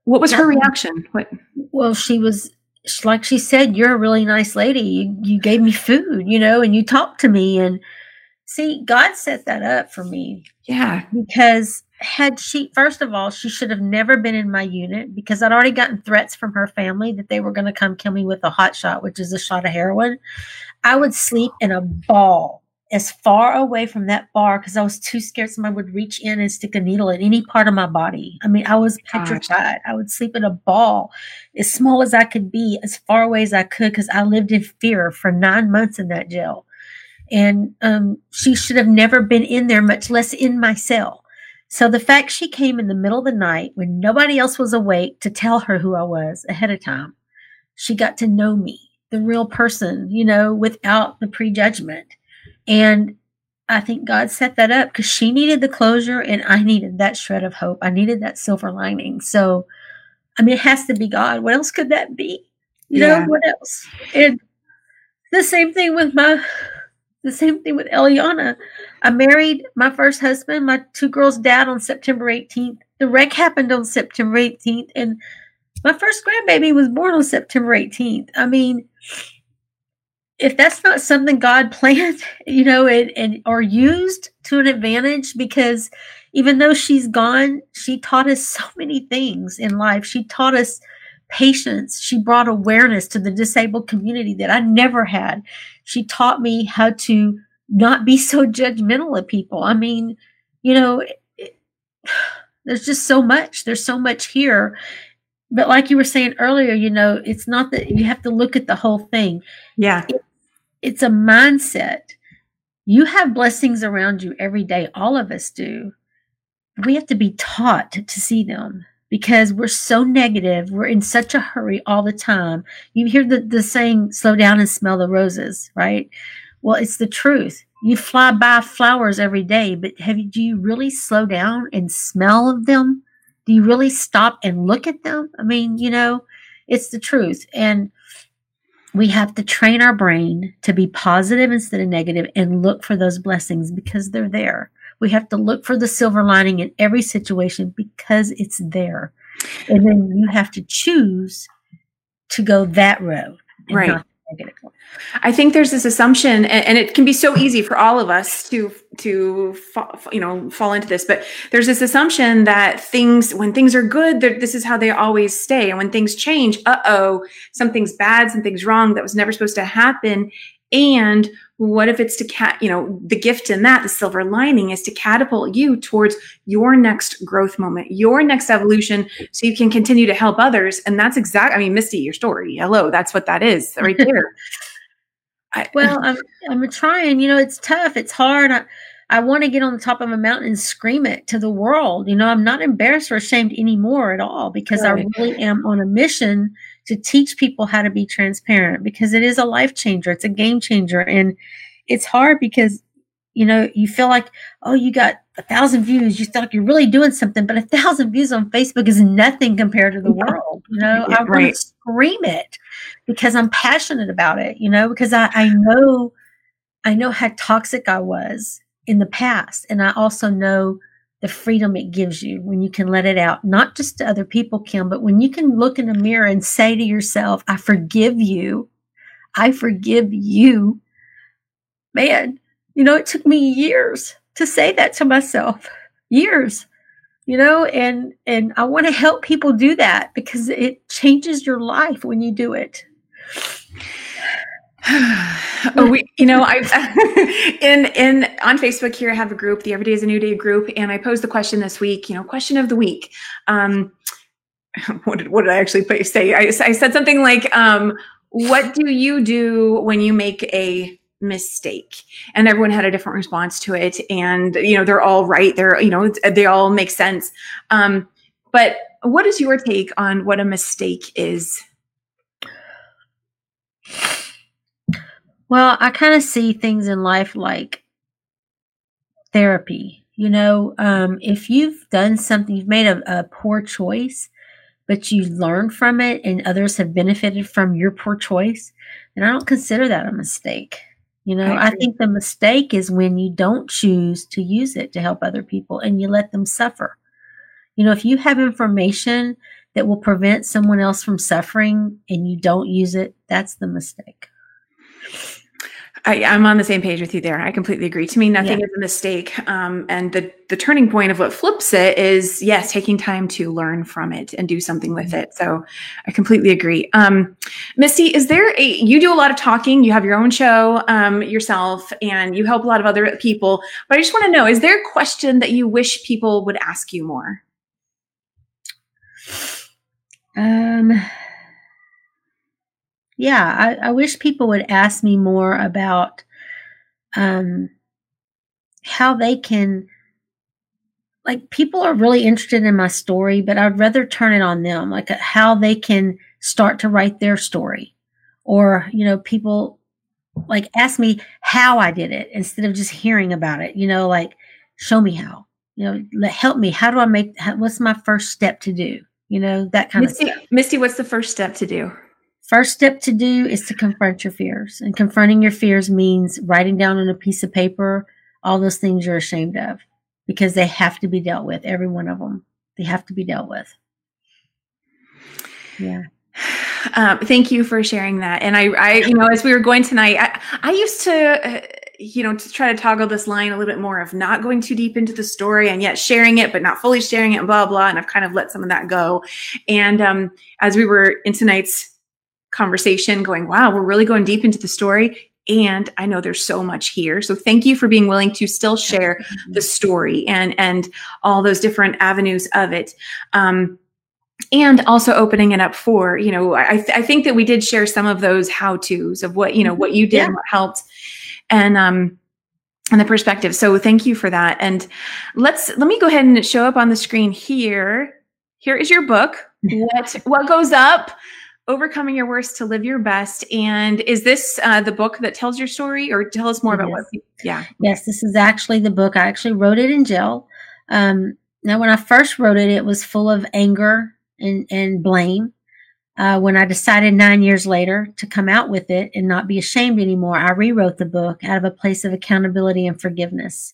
what was her reaction? What? Well, she was like she said, "You're a really nice lady. You, you gave me food, you know, and you talked to me." And see, God set that up for me. Yeah, because had she first of all she should have never been in my unit because i'd already gotten threats from her family that they were going to come kill me with a hot shot which is a shot of heroin i would sleep in a ball as far away from that bar because i was too scared somebody would reach in and stick a needle in any part of my body. I mean i was petrified. I would sleep in a ball as small as i could be as far away as i could because i lived in fear for nine months in that jail. And um, she should have never been in there much less in my cell. So the fact she came in the middle of the night when nobody else was awake to tell her who I was ahead of time, she got to know me, the real person, you know, without the prejudgment. And I think God set that up because she needed the closure and I needed that shred of hope. I needed that silver lining. So, I mean, it has to be God. What else could that be? You yeah. know, what else? And the same thing with my the same thing with Eliana. I married my first husband, my two girls' dad, on September 18th. The wreck happened on September 18th, and my first grandbaby was born on September 18th. I mean, if that's not something God planned, you know, and, and or used to an advantage, because even though she's gone, she taught us so many things in life. She taught us patience. She brought awareness to the disabled community that I never had. She taught me how to not be so judgmental of people. I mean, you know, it, there's just so much. There's so much here. But like you were saying earlier, you know, it's not that you have to look at the whole thing. Yeah. It, it's a mindset. You have blessings around you every day. All of us do. We have to be taught to see them because we're so negative. We're in such a hurry all the time. You hear the, the saying, slow down and smell the roses, right? Well, it's the truth. You fly by flowers every day, but have you, do you really slow down and smell of them? Do you really stop and look at them? I mean, you know, it's the truth. And we have to train our brain to be positive instead of negative and look for those blessings because they're there. We have to look for the silver lining in every situation because it's there. And then you have to choose to go that road. right. I think there's this assumption, and, and, it can be so easy for all of us to to you know fall into this. But there's this assumption that things, when things are good, this is how they always stay, and when things change, uh oh, something's bad, something's wrong that was never supposed to happen, and what if it's to cat you know the gift in that the silver lining is to catapult you towards your next growth moment your next evolution so you can continue to help others and that's exactly i mean misty your story hello that's what that is right there I, well i'm i'm trying you know it's tough it's hard I, I want to get on the top of a mountain and scream it to the world. You know, I'm not embarrassed or ashamed anymore at all because right. I really am on a mission to teach people how to be transparent because it is a life changer. It's a game changer. And it's hard because, you know, you feel like, oh, you got a thousand views. You feel like you're really doing something, but a thousand views on Facebook is nothing compared to the world. You know, yeah, I want to scream it because I'm passionate about it, you know, because I, I know I know how toxic I was in the past. And I also know the freedom it gives you when you can let it out, not just to other people, Kim, but when you can look in the mirror and say to yourself, I forgive you. I forgive you. Man, you know, it took me years to say that to myself. Years. You know, and and I want to help people do that because it changes your life when you do it. Oh, we, you know, I in in on Facebook here I have a group, the Every Day is a New Day group, and I posed the question this week. You know, question of the week. Um, what did what did I actually say? I, I said something like, um, "What do you do when you make a mistake and everyone had a different response to it and you know they're all right they're you know they all make sense um, but what is your take on what a mistake is well i kind of see things in life like therapy you know um, if you've done something you've made a, a poor choice but you learn from it and others have benefited from your poor choice then i don't consider that a mistake you know, I, I, think the mistake is when you don't choose to use it to help other people and you let them suffer. You know, if you have information that will prevent someone else from suffering and you don't use it, that's the mistake. I, am on the same page with you there. I completely agree. To me, nothing yeah. is a mistake. Um, and the the turning point of what flips it is yes, taking time to learn from it and do something with it. So I completely agree. Um, Misty, is there a you do a lot of talking? You have your own show um, yourself, and you help a lot of other people. But I just want to know: is there a question that you wish people would ask you more? Um yeah, I, I wish people would ask me more about um, how they can like people are really interested in my story, but I'd rather turn it on them, like uh, how they can start to write their story. Or, you know, people like ask me how I did it instead of just hearing about it, you know, like show me how, you know, help me. How do I make, what's my first step to do? You know, that kind Misty, of stuff. Misty, what's the first step to do? First step to do is to confront your fears. And confronting your fears means writing down on a piece of paper all those things you're ashamed of because they have to be dealt with, every one of them. They have to be dealt with. Yeah. Um, thank you for sharing that. And I, I, you know, as we were going tonight, I, I used to, uh, you know, to try to toggle this line a little bit more of not going too deep into the story and yet sharing it, but not fully sharing it, and blah blah. And I've kind of let some of that go. And um, as we were in tonight's conversation going, wow, we're really going deep into the story. And I know there's so much here. So thank you for being willing to still share the story and and all those different avenues of it. Um, and also opening it up for you know I, th- I think that we did share some of those how to's of what you know what you did yeah. what helped and um and the perspective so thank you for that and let's let me go ahead and show up on the screen here here is your book what what goes up overcoming your worst to live your best. And is this uh, the book that tells your story or tell us more about what yeah. Yes this is actually the book. I actually wrote it in jail. Um, now when i first wrote it it was full of anger and, and blame uh, when i decided nine years later to come out with it and not be ashamed anymore. I rewrote the book out of a place of accountability and forgiveness.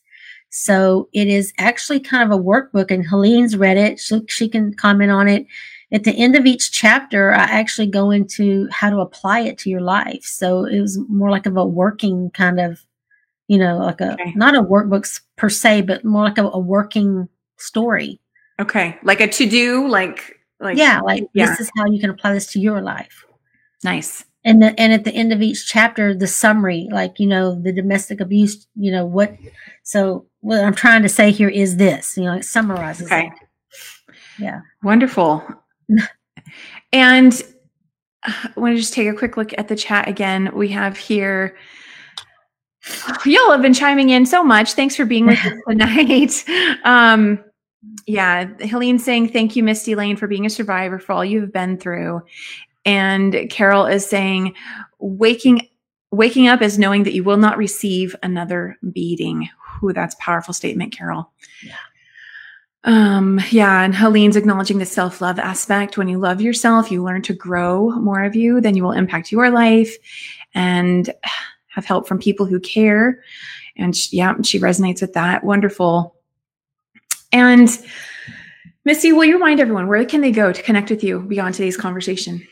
So it is actually kind of a workbook and helene's read it. She, she can comment on it at the end of each chapter, I actually go into how to apply it to your life. So it was more like of a working kind of, you know, like a okay. not a workbook per se, but more like a, a working story. Okay, like a to do, like like yeah, like yeah. this is how you can apply this to your life. Nice. And the, and at the end of each chapter, the summary, like you know, the domestic abuse, you know what. So what I'm trying to say here is this, you know, it summarizes. Okay. It. Yeah. Wonderful and I want to just take a quick look at the chat again. We have here. Y'all have been chiming in so much. Thanks for being with us tonight. Um, yeah, Helene saying thank you, Misty Lane, for being a survivor for all you've been through. And Carol is saying waking waking up is knowing that you will not receive another beating. Ooh, that's powerful statement, Carol. Yeah. Um, yeah, and Helene's acknowledging the self love aspect. When you love yourself, you learn to grow more of you, then you will impact your life. And have help from people who care. And she, yeah, she resonates with that. Wonderful. And Misty, will you remind everyone where can they go to connect with you beyond today's conversation?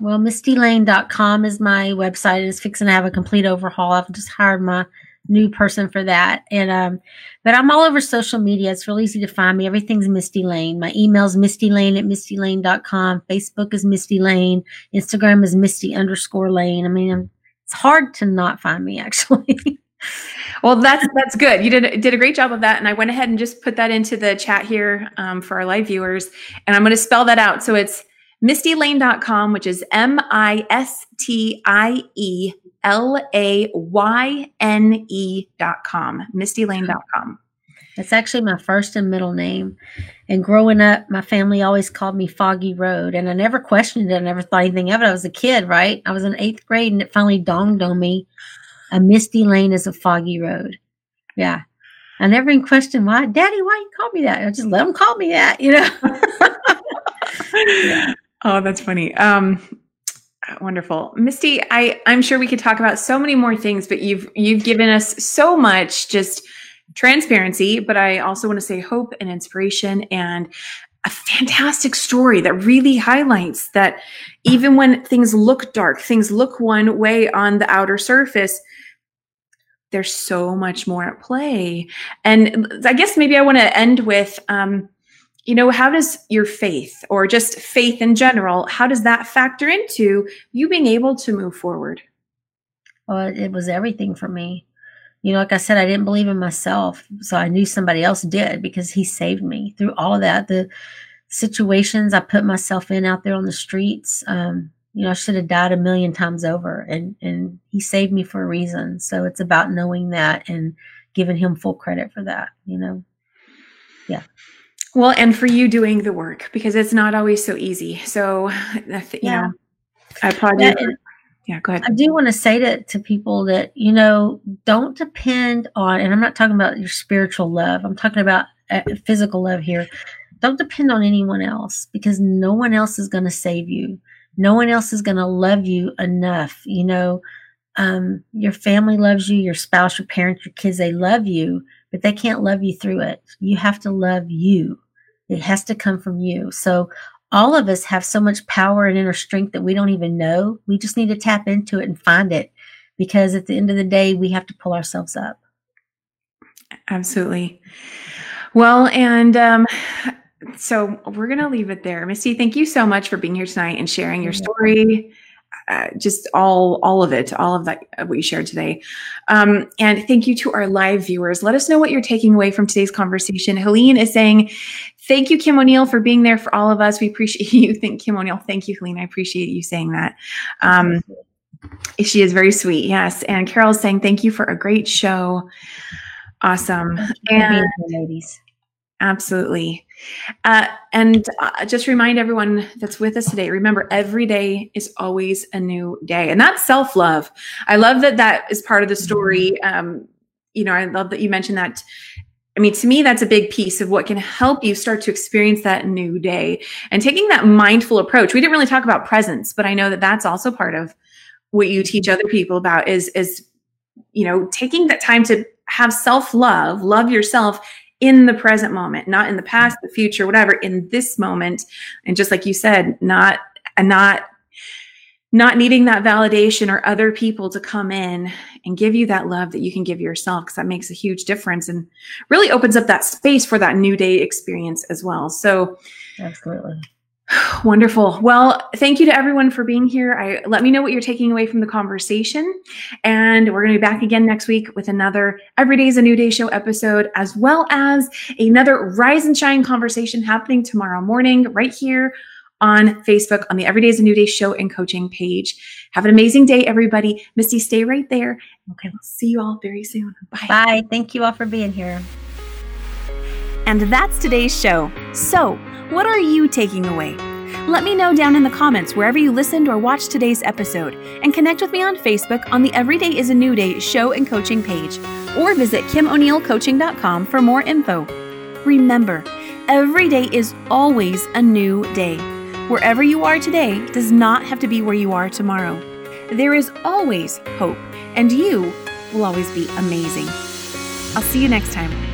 Well, mistielayne.com is my website. It's fixing to have a complete overhaul. I've just hired my new person for that. And um, but I'm all over social media. It's real easy to find me. Everything's Misty Lane. My email's mistylane at mistielayne.com. Facebook is Misty Lane. Instagram is Misty underscore lane. I mean, I'm, it's hard to not find me actually. well, that's that's good. You did did a great job of that, and I went ahead and just put that into the chat here um, for our live viewers, and I'm going to spell that out. So it's mistielayne.com, which is M I S T I E L A Y N E.com, mistielayne.com. That's actually my first and middle name. And growing up, my family always called me Foggy Road. And I never questioned it. I never thought anything of it. I was a kid, right? I was in eighth grade and it finally dawned on me a misty lane is a foggy road. Yeah. I never even questioned why, Daddy, why you call me that? I just let them call me that, you know? yeah. Oh, that's funny. Um, wonderful, Misty. I I'm sure we could talk about so many more things, but you've you've given us so much just transparency. But I also want to say hope and inspiration and a fantastic story that really highlights that even when things look dark, things look one way on the outer surface, there's so much more at play. And I guess maybe I want to end with um, you know, how does your faith or just faith in general, how does that factor into you being able to move forward? Well, it was everything for me. You know, like I said, I didn't believe in myself. So I knew somebody else did because he saved me through all of that. The situations I put myself in out there on the streets, um, you know, I should have died a million times over and, and he saved me for a reason. So it's about knowing that and giving him full credit for that, you know? Yeah. Well, and for you doing the work because it's not always so easy. So, you yeah. know, I applaud yeah, you. Yeah, go ahead. I do want to say to, to people that, you know, don't depend on, and I'm not talking about your spiritual love, I'm talking about uh, physical love here. Don't depend on anyone else because no one else is going to save you. No one else is going to love you enough. You know, um, your family loves you, your spouse, your parents, your kids, they love you, but they can't love you through it. You have to love you. It has to come from you. So all of us have so much power and inner strength that we don't even know. We just need to tap into it and find it because at the end of the day, we have to pull ourselves up. Absolutely. Well, and um, so we're going to leave it there. Misty, thank you so much for being here tonight and sharing your story uh, just all all of it, all of that uh, what you shared today. Um, and thank you to our live viewers. Let us know what you're taking away from today's conversation. Helene is saying, "Thank you, Kim O'Neill, for being there for all of us. We appreciate you." Thank Kim O'Neill. Thank you, Helene. I appreciate you saying that. Um, she is very sweet. Yes. And Carol's saying, "Thank you for a great show." Awesome. And ladies. Absolutely. Uh, and uh, just remind everyone that's with us today remember, every day is always a new day. And that's self love. I love that that is part of the story. Um, you know, I love that you mentioned that. I mean, to me, that's a big piece of what can help you start to experience that new day and taking that mindful approach. We didn't really talk about presence, but I know that that's also part of what you teach other people about is, is, you know, taking that time to have self love, love yourself in the present moment, not in the past, the future, whatever, in this moment. And just like you said, not, not, not needing that validation or other people to come in and give you that love that you can give yourself because that makes a huge difference and really opens up that space for that new day experience as well. So, absolutely. Wonderful. Well, thank you to everyone for being here. I let me know what you're taking away from the conversation. And we're going to be back again next week with another Every Day is a New Day show episode, as well as another Rise and Shine conversation happening tomorrow morning right here on Facebook on the Every Day is a New Day show and coaching page. Have an amazing day, everybody. Misty, stay right there. Okay, we'll see you all very soon. Bye. Bye. Thank you all for being here. And that's today's show. So, what are you taking away? Let me know down in the comments wherever you listened or watched today's episode, and connect with me on Facebook on the Everyday is a New Day show and coaching page, or visit KimO'NeillCoaching.com for more info. Remember, every day is always a new day. Wherever you are today does not have to be where you are tomorrow. there is always hope, and you will always be amazing. I'll see you next time.